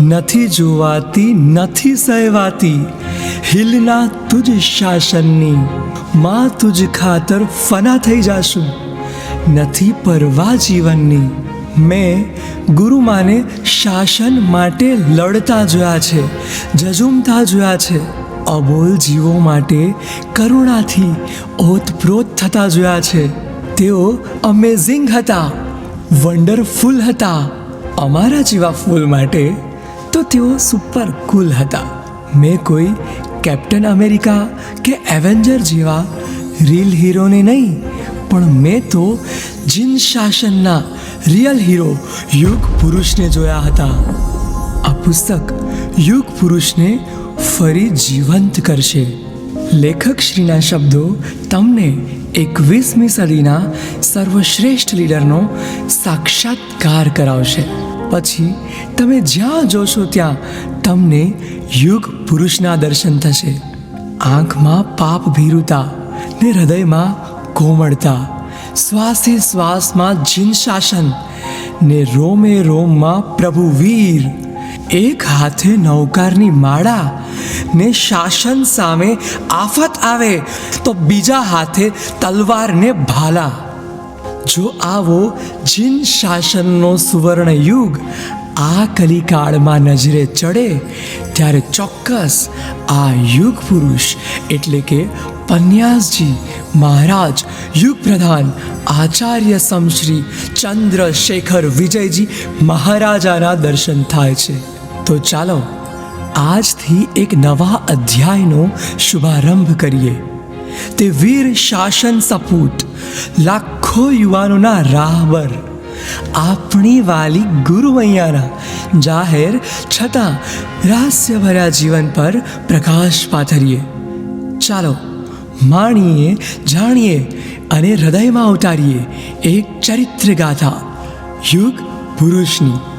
નથી જોવાતી, નથી સહેવાતી. હિલના તુજ શાસનની માં તુજ ખાતર ફના થઈ જાશું. નથી પરવા જીવનની. મેં ગુરુમાને શાસન માટે લડતા જોયા છે જજુમતા જોયા છે. અબોલ જીવો માટે કરુણાથી ઓતપ્રોત થતા જોયા છે. તેઓ અમેઝિંગ હતા વન્ડરફુલ હતા. અમારા જેવા ફૂલ માટે તો તેઓ સુપર કુલ હતા. મેં કોઈ કેપ્ટન અમેરિકા કે એવેન્જર જેવા રીલ હીરોને નહીં, પણ મેં તો જીન શાસનના રિયલ હીરો યુગ પુરુષને જોયા હતા. આ પુસ્તક યુગ પુરુષને ફરી જીવંત કરશે. લેખક શ્રીના શબ્દો તમને એકવીસમી સદીના સર્વશ્રેષ્ઠ લીડરનો સાક્ષાત્કાર કરાવશે. પછી તમે જ્યાં જોશો ત્યાં તમને યુગ પુરુષના દર્શન થશે. આંખમાં પાપ ભીરુતા ને હૃદયમાં કોમળતા. શ્વાસે શ્વાસમાં જીન શાસન ને રોમે રોમમાં પ્રભુ વીર. એક હાથે નૌકારની માળા ને શાસન સામે આફત આવે તો બીજા હાથે તલવારને ભાલા. જો આવો જીન શાસનનો સુવર્ણ યુગ આ કલિકાળમાં નજરે ચડે, ત્યારે ચોક્કસ આ યુગ પુરુષ, એટલે કે પન્યાસજી મહારાજ, યુગ પ્રધાન આચાર્ય સમશ્રી ચંદ્રશેખર વિજયજી મહારાજાના દર્શન થાય છે. તો ચાલો, આજથી એક નવા અધ્યાયનો શુભારંભ કરીએ. તે વીર શાસન સપૂત, લાખો યુવાનોના રાહબર આપણી વાલી ગુરુ મૈયાના જાહેર છતાં રહસ્યભર્યા જીવન પર પ્રકાશ પાથરીએ. ચાલો, માણીએ, જાણીએ અને હૃદયમાં ઉતારીએ એક ચરિત્ર ગાથા, યુગ પુરુષની.